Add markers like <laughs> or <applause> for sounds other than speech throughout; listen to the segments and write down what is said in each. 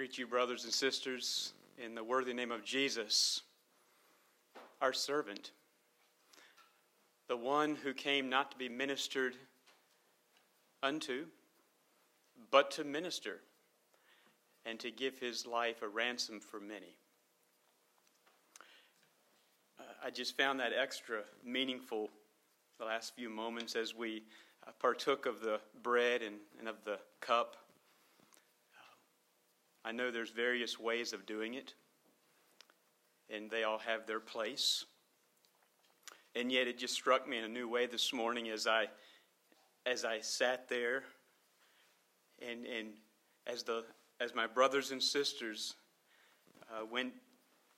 greet you, brothers and sisters, in the worthy name of Jesus, our servant, the one who came not to be ministered unto, but to minister and to give his life a ransom for many. Uh, I just found that extra meaningful the last few moments as we uh, partook of the bread and, and of the cup. I know there's various ways of doing it, and they all have their place. And yet it just struck me in a new way this morning as I as I sat there and and as the as my brothers and sisters uh, went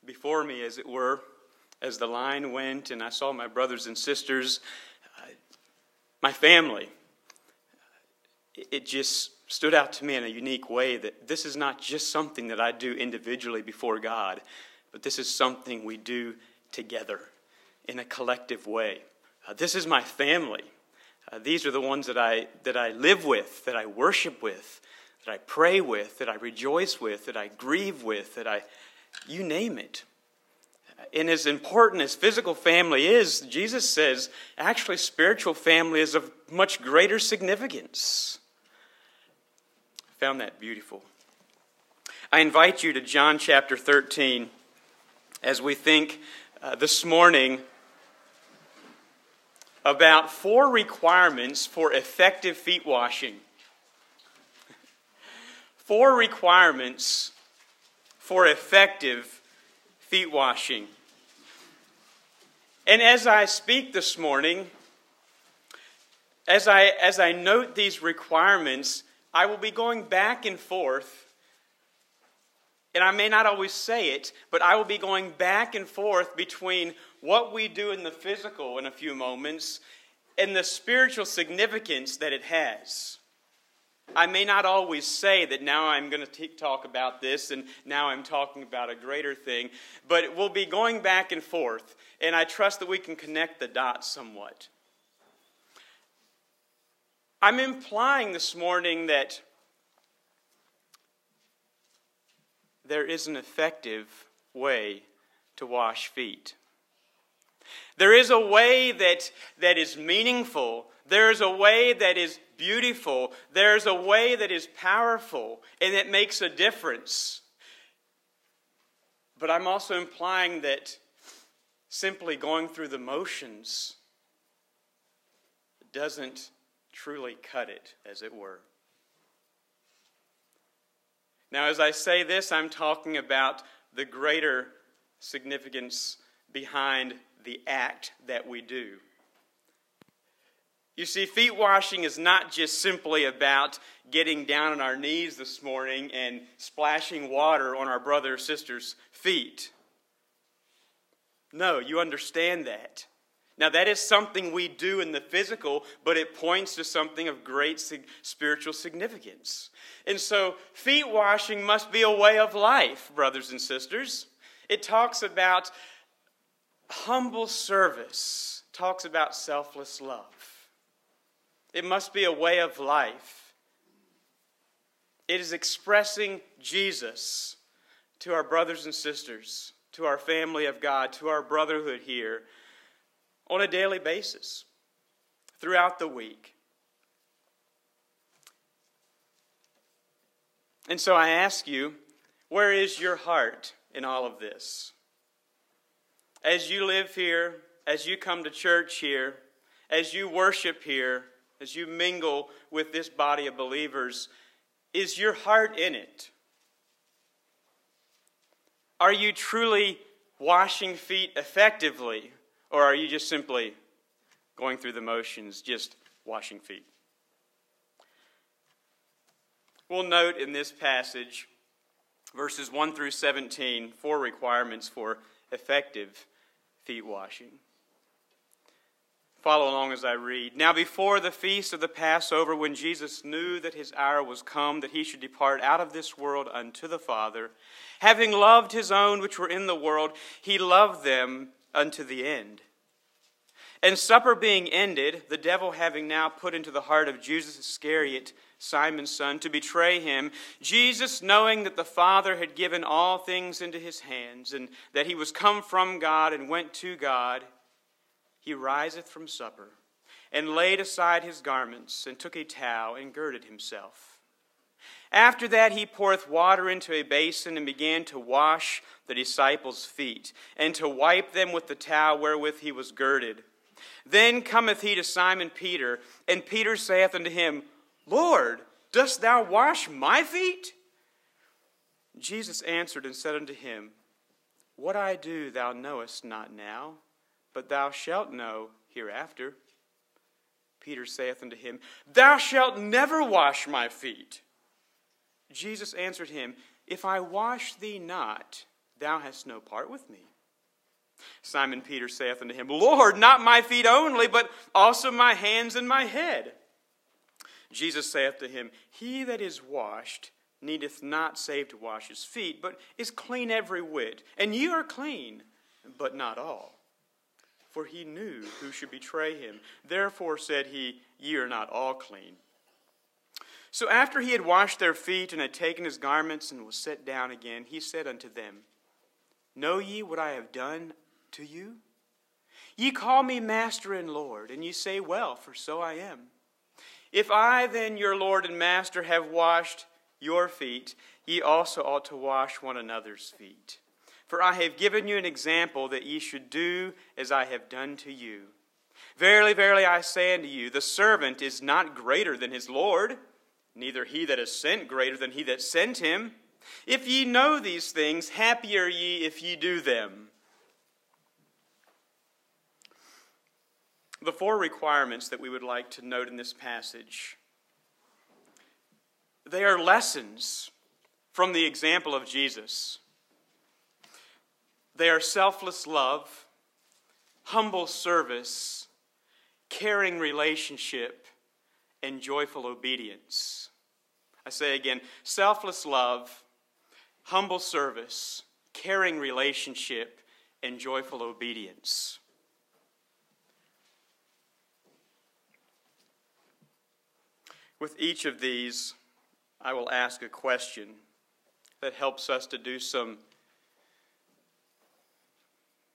before me, as it were, as the line went, and I saw my brothers and sisters, uh, my family, it just stood out to me in a unique way that this is not just something that I do individually before God, but this is something we do together in a collective way. Uh, this is my family. Uh, these are the ones that I, that I live with, that I worship with, that I pray with, that I rejoice with, that I grieve with, that I, you name it. And as important as physical family is, Jesus says actually spiritual family is of much greater significance. Found that beautiful. I invite you to John chapter 13 as we think uh, this morning about four requirements for effective feet washing <laughs> four requirements for effective feet washing. And as I speak this morning, as I, as I note these requirements, I will be going back and forth. And I may not always say it, but I will be going back and forth between what we do in the physical in a few moments and the spiritual significance that it has. I may not always say that now I'm going to talk about this and now I'm talking about a greater thing, but we'll be going back and forth, and I trust that we can connect the dots somewhat. I'm implying this morning that there is an effective way to wash feet. There is a way that, that is meaningful. There is a way that is beautiful. There's a way that is powerful and that makes a difference. But I'm also implying that simply going through the motions doesn't truly cut it, as it were. Now, as I say this, I'm talking about the greater significance behind the act that we do. You see, feet washing is not just simply about getting down on our knees this morning and splashing water on our brother or sister's feet. No, you understand that. Now, that is something we do in the physical, but it points to something of great spiritual significance. And so, feet washing must be a way of life, brothers and sisters. It talks about humble service, talks about selfless love. It must be a way of life. It is expressing Jesus to our brothers and sisters, to our family of God, to our brotherhood here on a daily basis throughout the week. And so I ask you, where is your heart in all of this? As you live here, as you come to church here, as you worship here, as you mingle with this body of believers, is your heart in it? Are you truly washing feet effectively, or are you just simply going through the motions, just washing feet? We'll note in this passage, verses 1 through 17, four requirements for effective feet washing. Follow along as I read. Now, before the feast of the Passover, when Jesus knew that his hour was come, that he should depart out of this world unto the Father, having loved his own which were in the world, he loved them unto the end. And supper being ended, the devil having now put into the heart of Judas Iscariot, Simon's son, to betray him, Jesus, knowing that the Father had given all things into his hands, and that he was come from God and went to God, he riseth from supper, and laid aside his garments, and took a towel, and girded himself. After that, he poureth water into a basin, and began to wash the disciples' feet, and to wipe them with the towel wherewith he was girded. Then cometh he to Simon Peter, and Peter saith unto him, Lord, dost thou wash my feet? Jesus answered and said unto him, What I do thou knowest not now, but thou shalt know hereafter. Peter saith unto him, Thou shalt never wash my feet. Jesus answered him, If I wash thee not, thou hast no part with me. Simon Peter saith unto him, Lord, not my feet only, but also my hands and my head. Jesus saith to him, He that is washed needeth not save to wash his feet, but is clean every whit. And ye are clean, but not all. For he knew who should betray him. Therefore said he, Ye are not all clean. So after he had washed their feet and had taken his garments and was set down again, he said unto them, Know ye what I have done to you? Ye call me Master and Lord, and ye say, Well, for so I am. If I then, your Lord and Master, have washed your feet, ye also ought to wash one another's feet. For I have given you an example that ye should do as I have done to you. Verily, verily, I say unto you, the servant is not greater than his Lord, neither he that is sent greater than he that sent him. If ye know these things, happy are ye if ye do them. The four requirements that we would like to note in this passage they are lessons from the example of Jesus. They are selfless love, humble service, caring relationship, and joyful obedience. I say again selfless love, humble service, caring relationship, and joyful obedience. With each of these, I will ask a question that helps us to do some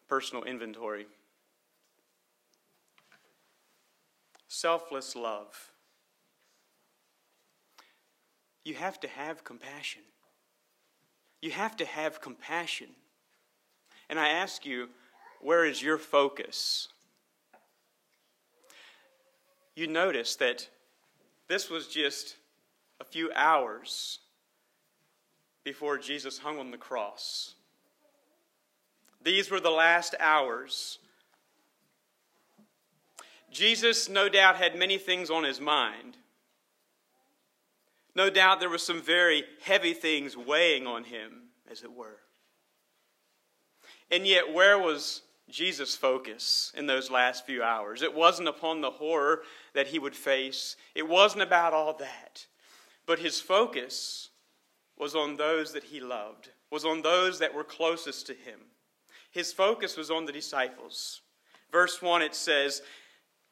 personal inventory. Selfless love. You have to have compassion. You have to have compassion. And I ask you, where is your focus? You notice that this was just a few hours before Jesus hung on the cross. These were the last hours. Jesus, no doubt, had many things on his mind. No doubt there were some very heavy things weighing on him, as it were. And yet, where was Jesus' focus in those last few hours. It wasn't upon the horror that he would face, it wasn't about all that. But his focus was on those that he loved, was on those that were closest to him. His focus was on the disciples. Verse 1 it says,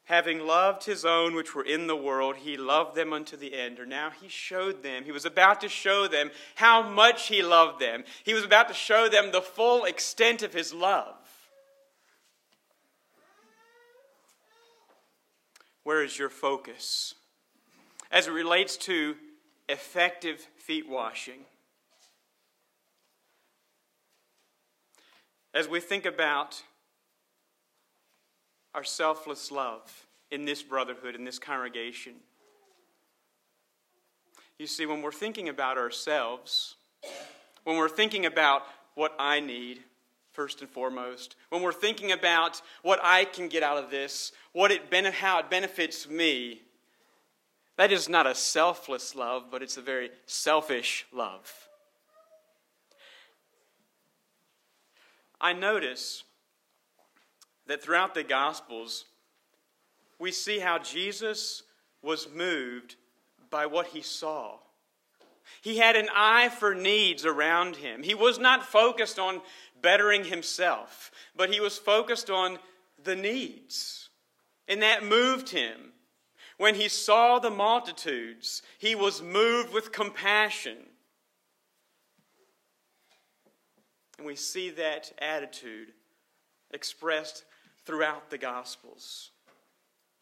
Having loved his own which were in the world, he loved them unto the end. Or now he showed them, he was about to show them how much he loved them. He was about to show them the full extent of his love. Where is your focus? As it relates to effective feet washing. As we think about our selfless love in this brotherhood, in this congregation, you see, when we're thinking about ourselves, when we're thinking about what I need, first and foremost. When we're thinking about what I can get out of this, what it how it benefits me, that is not a selfless love, but it's a very selfish love. I notice that throughout the Gospels, we see how Jesus was moved by what he saw. He had an eye for needs around him. He was not focused on bettering himself, but he was focused on the needs. And that moved him. When he saw the multitudes, he was moved with compassion. And we see that attitude expressed throughout the Gospels.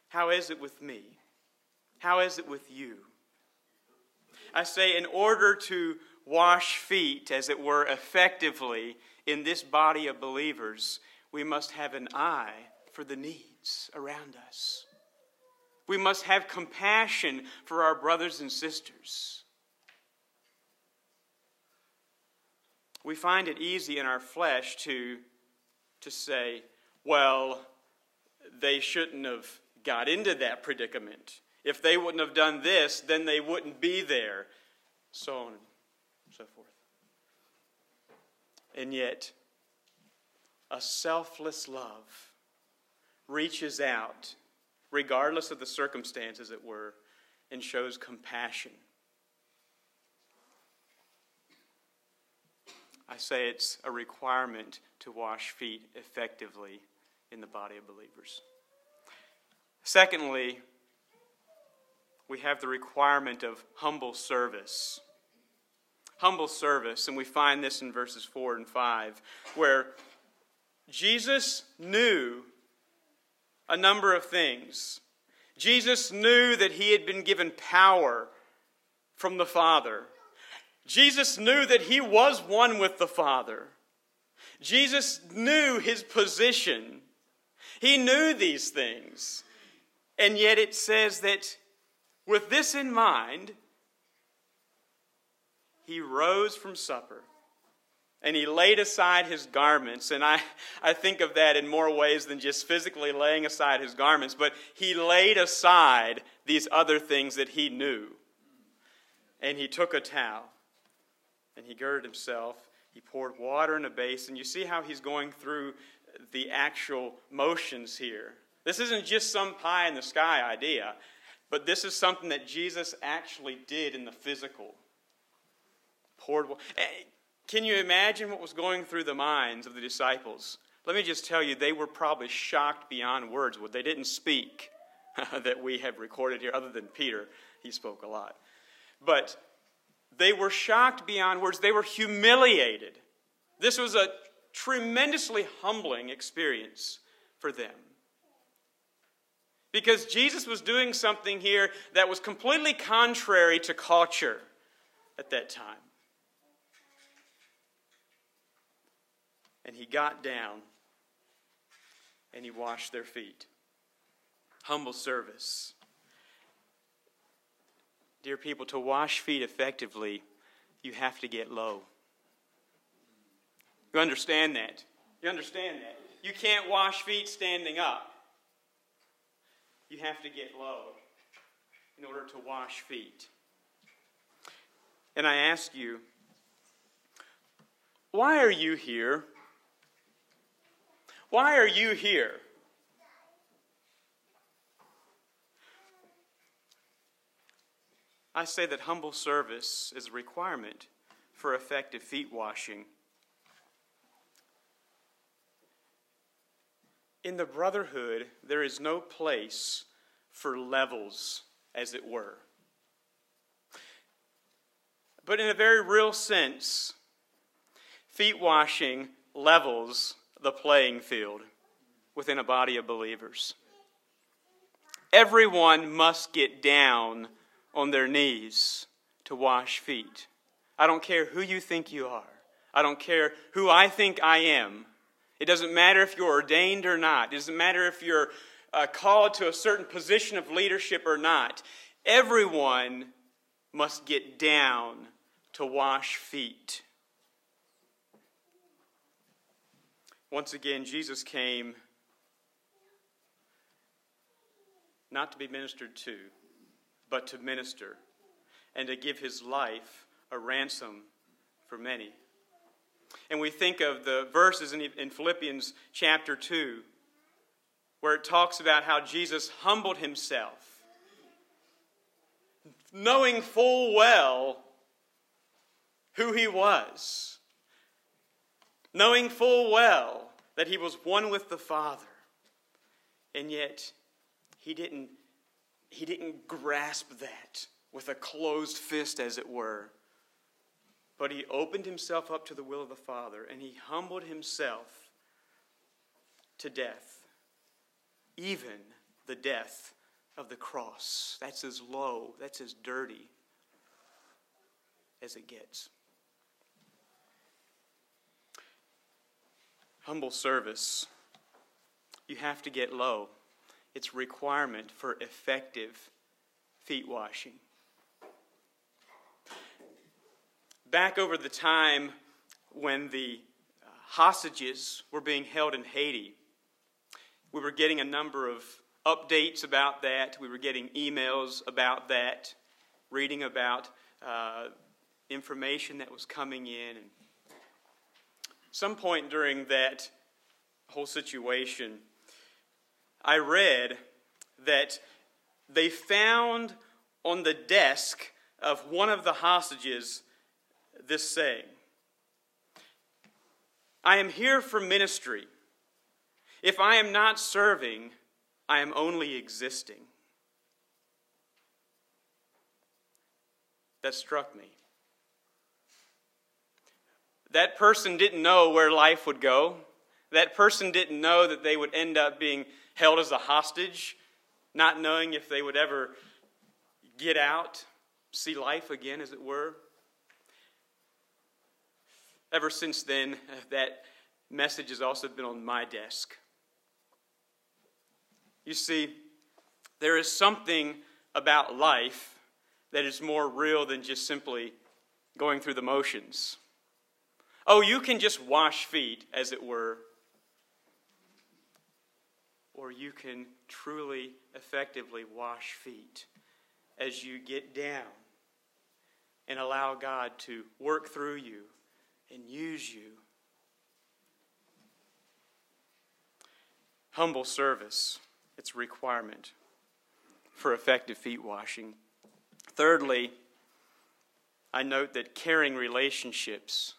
How is it with me? How is it with you? I say, in order to wash feet, as it were, effectively in this body of believers, we must have an eye for the needs around us. We must have compassion for our brothers and sisters. We find it easy in our flesh to, to say, well, they shouldn't have got into that predicament. If they wouldn't have done this, then they wouldn't be there. So on and so forth. And yet, a selfless love reaches out, regardless of the circumstances, it were, and shows compassion. I say it's a requirement to wash feet effectively in the body of believers. Secondly, we have the requirement of humble service. Humble service, and we find this in verses 4 and 5, where Jesus knew a number of things. Jesus knew that he had been given power from the Father. Jesus knew that he was one with the Father. Jesus knew his position. He knew these things. And yet it says that with this in mind, he rose from supper and he laid aside his garments. And I, I think of that in more ways than just physically laying aside his garments, but he laid aside these other things that he knew. And he took a towel and he girded himself. He poured water in a basin. You see how he's going through the actual motions here. This isn't just some pie in the sky idea, but this is something that Jesus actually did in the physical. Poured. Eh, can you imagine what was going through the minds of the disciples? Let me just tell you, they were probably shocked beyond words. Well, they didn't speak <laughs> that we have recorded here, other than Peter. He spoke a lot. But they were shocked beyond words. They were humiliated. This was a tremendously humbling experience for them. Because Jesus was doing something here that was completely contrary to culture at that time. And he got down and he washed their feet. Humble service. Dear people, to wash feet effectively, you have to get low. You understand that? You understand that? You can't wash feet standing up. You have to get low in order to wash feet. And I ask you, why are you here? Why are you here? I say that humble service is a requirement for effective feet washing. In the brotherhood, there is no place for levels, as it were. But in a very real sense, feet washing levels the playing field within a body of believers. Everyone must get down on their knees to wash feet. I don't care who you think you are. I don't care who I think I am. It doesn't matter if you're ordained or not. It doesn't matter if you're uh, called to a certain position of leadership or not. Everyone must get down to wash feet. Once again, Jesus came not to be ministered to, but to minister and to give his life a ransom for many. And we think of the verses in, in Philippians chapter 2 where it talks about how Jesus humbled himself, knowing full well who he was, knowing full well that he was one with the Father, and yet he didn't he didn't grasp that with a closed fist, as it were. But he opened himself up to the will of the Father and he humbled himself to death, even the death of the cross. That's as low, that's as dirty as it gets. Humble service. You have to get low. It's requirement for effective feet washing. Back over the time when the uh, hostages were being held in Haiti, we were getting a number of updates about that. We were getting emails about that, reading about uh, information that was coming in. And some point during that whole situation, I read that they found on the desk of one of the hostages this saying I am here for ministry. If I am not serving, I am only existing. That struck me. That person didn't know where life would go. That person didn't know that they would end up being held as a hostage, not knowing if they would ever get out, see life again, as it were. Ever since then, uh, that message has also been on my desk. You see, there is something about life that is more real than just simply going through the motions. Oh, you can just wash feet, as it were. Or you can truly, effectively wash feet as you get down and allow God to work through you and use you. Humble service, it's a requirement for effective feet washing. Thirdly, I note that caring relationships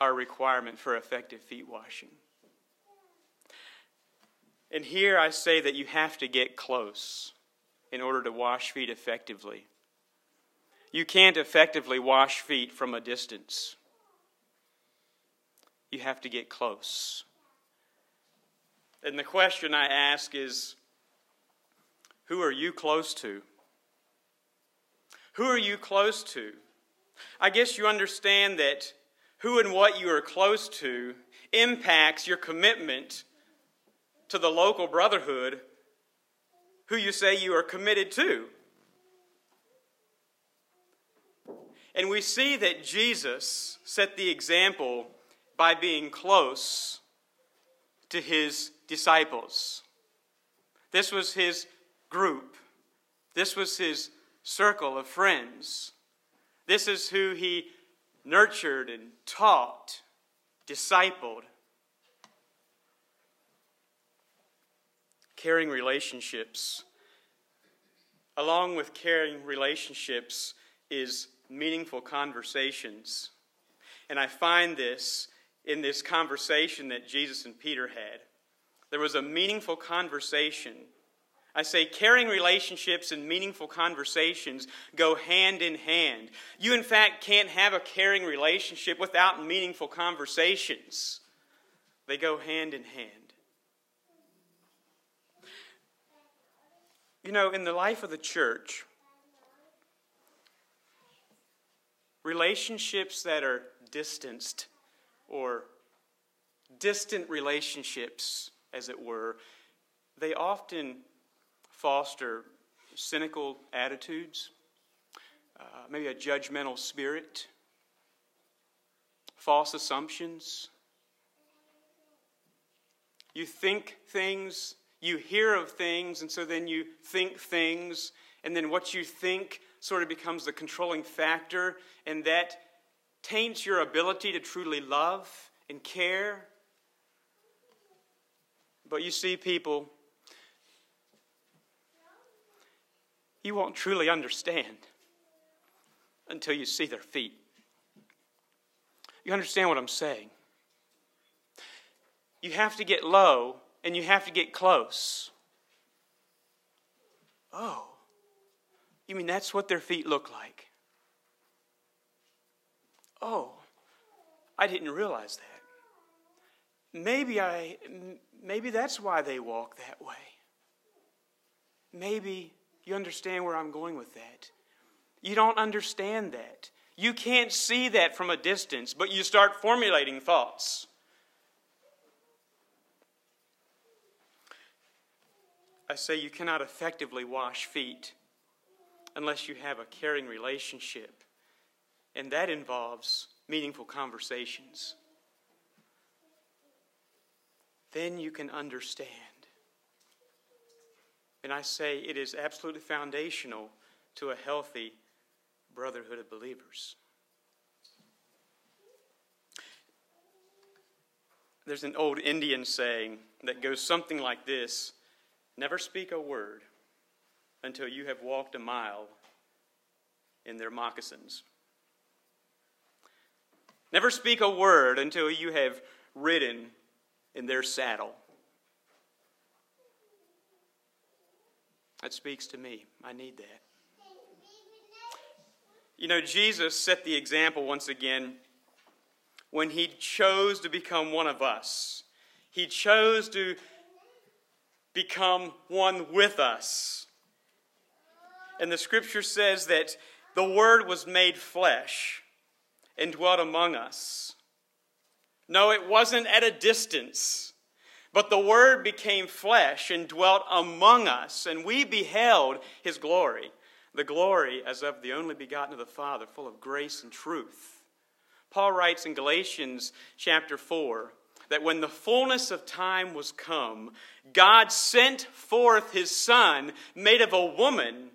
are a requirement for effective feet washing. And here I say that you have to get close in order to wash feet effectively. You can't effectively wash feet from a distance. You have to get close. And the question I ask is who are you close to? Who are you close to? I guess you understand that who and what you are close to impacts your commitment to the local brotherhood who you say you are committed to. And we see that Jesus set the example by being close to his disciples. This was his group, this was his circle of friends. This is who he nurtured and taught, discipled. Caring relationships. Along with caring relationships is meaningful conversations. And I find this in this conversation that Jesus and Peter had. There was a meaningful conversation. I say caring relationships and meaningful conversations go hand in hand. You, in fact, can't have a caring relationship without meaningful conversations, they go hand in hand. You know, in the life of the church, relationships that are distanced or distant relationships, as it were, they often foster cynical attitudes, uh, maybe a judgmental spirit, false assumptions. You think things, you hear of things, and so then you think things, and then what you think sort of becomes the controlling factor, and that taints your ability to truly love and care. But you see, people, you won't truly understand until you see their feet. You understand what I'm saying? You have to get low and you have to get close Oh, you mean that's what their feet look like? Oh, I didn't realize that. Maybe I maybe that's why they walk that way. Maybe you understand where I'm going with that. You don't understand that. You can't see that from a distance, but you start formulating thoughts. I say you cannot effectively wash feet unless you have a caring relationship, and that involves meaningful conversations. Then you can understand. And I say it is absolutely foundational to a healthy brotherhood of believers. There's an old Indian saying that goes something like this Never speak a word until you have walked a mile in their moccasins. Never speak a word until you have ridden in their saddle. That speaks to me. I need that. You know, Jesus set the example once again when he chose to become one of us. He chose to become one with us. And the scripture says that the Word was made flesh and dwelt among us. No, it wasn't at a distance, but the Word became flesh and dwelt among us, and we beheld His glory, the glory as of the only begotten of the Father, full of grace and truth. Paul writes in Galatians chapter 4 that when the fullness of time was come, God sent forth his Son, made of a woman,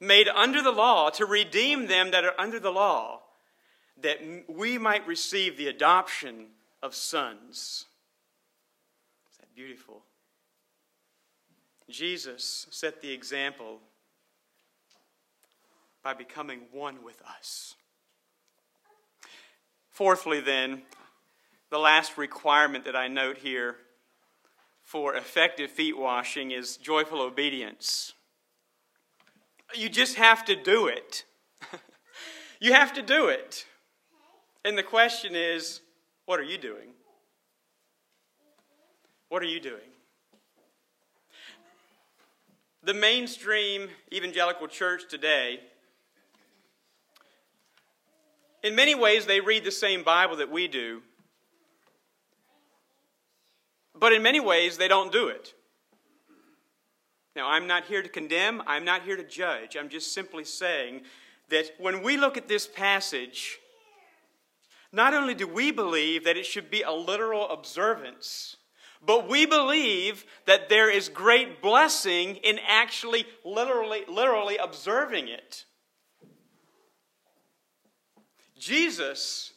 made under the law, to redeem them that are under the law, that we might receive the adoption of sons. Is that beautiful? Jesus set the example by becoming one with us. Fourthly, then, the last requirement that I note here for effective feet washing is joyful obedience. You just have to do it. <laughs> you have to do it. And the question is what are you doing? What are you doing? The mainstream evangelical church today, in many ways, they read the same Bible that we do but in many ways, they don't do it. Now, I'm not here to condemn, I'm not here to judge. I'm just simply saying that when we look at this passage, not only do we believe that it should be a literal observance, but we believe that there is great blessing in actually literally, literally observing it. Jesus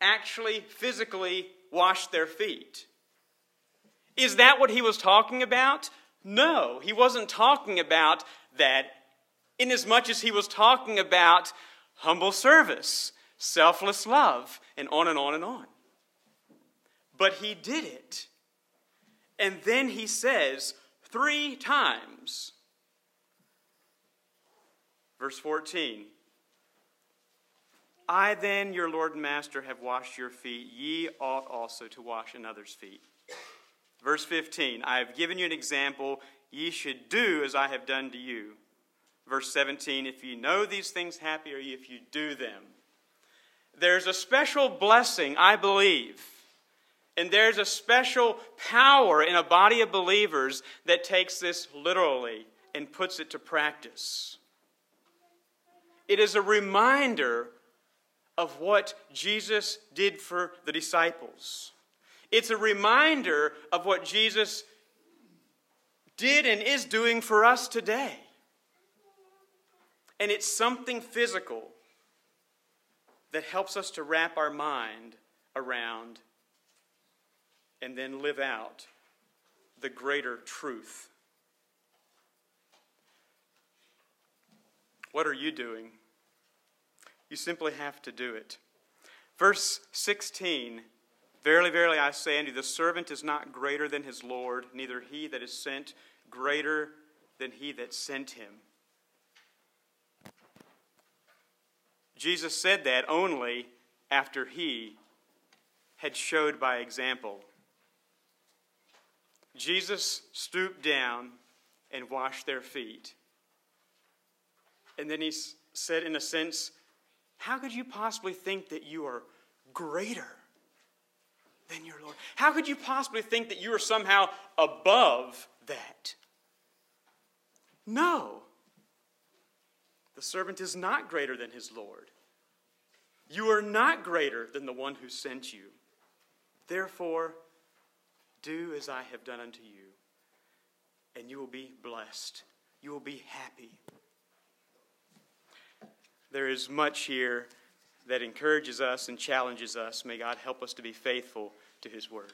actually physically washed their feet. Is that what he was talking about? No, he wasn't talking about that inasmuch as he was talking about humble service, selfless love, and on and on and on. But he did it. And then he says three times, verse 14 I then, your Lord and Master, have washed your feet. Ye ought also to wash another's feet. Verse 15 I have given you an example, ye should do as I have done to you. Verse 17 If you know these things, happy are ye if you do them. There's a special blessing, I believe, and there's a special power in a body of believers that takes this literally and puts it to practice. It is a reminder of what Jesus did for the disciples. It's a reminder of what Jesus did and is doing for us today. And it's something physical that helps us to wrap our mind around and then live out the greater truth. What are you doing? You simply have to do it. Verse 16 Verily, verily, I say unto you, the servant is not greater than his Lord, neither he that is sent greater than he that sent him. Jesus said that only after he had showed by example. Jesus stooped down and washed their feet. And then he said, in a sense, How could you possibly think that you are greater? Than your Lord? How could you possibly think that you are somehow above that? No. The servant is not greater than his Lord. You are not greater than the one who sent you. Therefore, do as I have done unto you, and you will be blessed. You will be happy. There is much here that encourages us and challenges us. May God help us to be faithful to His word.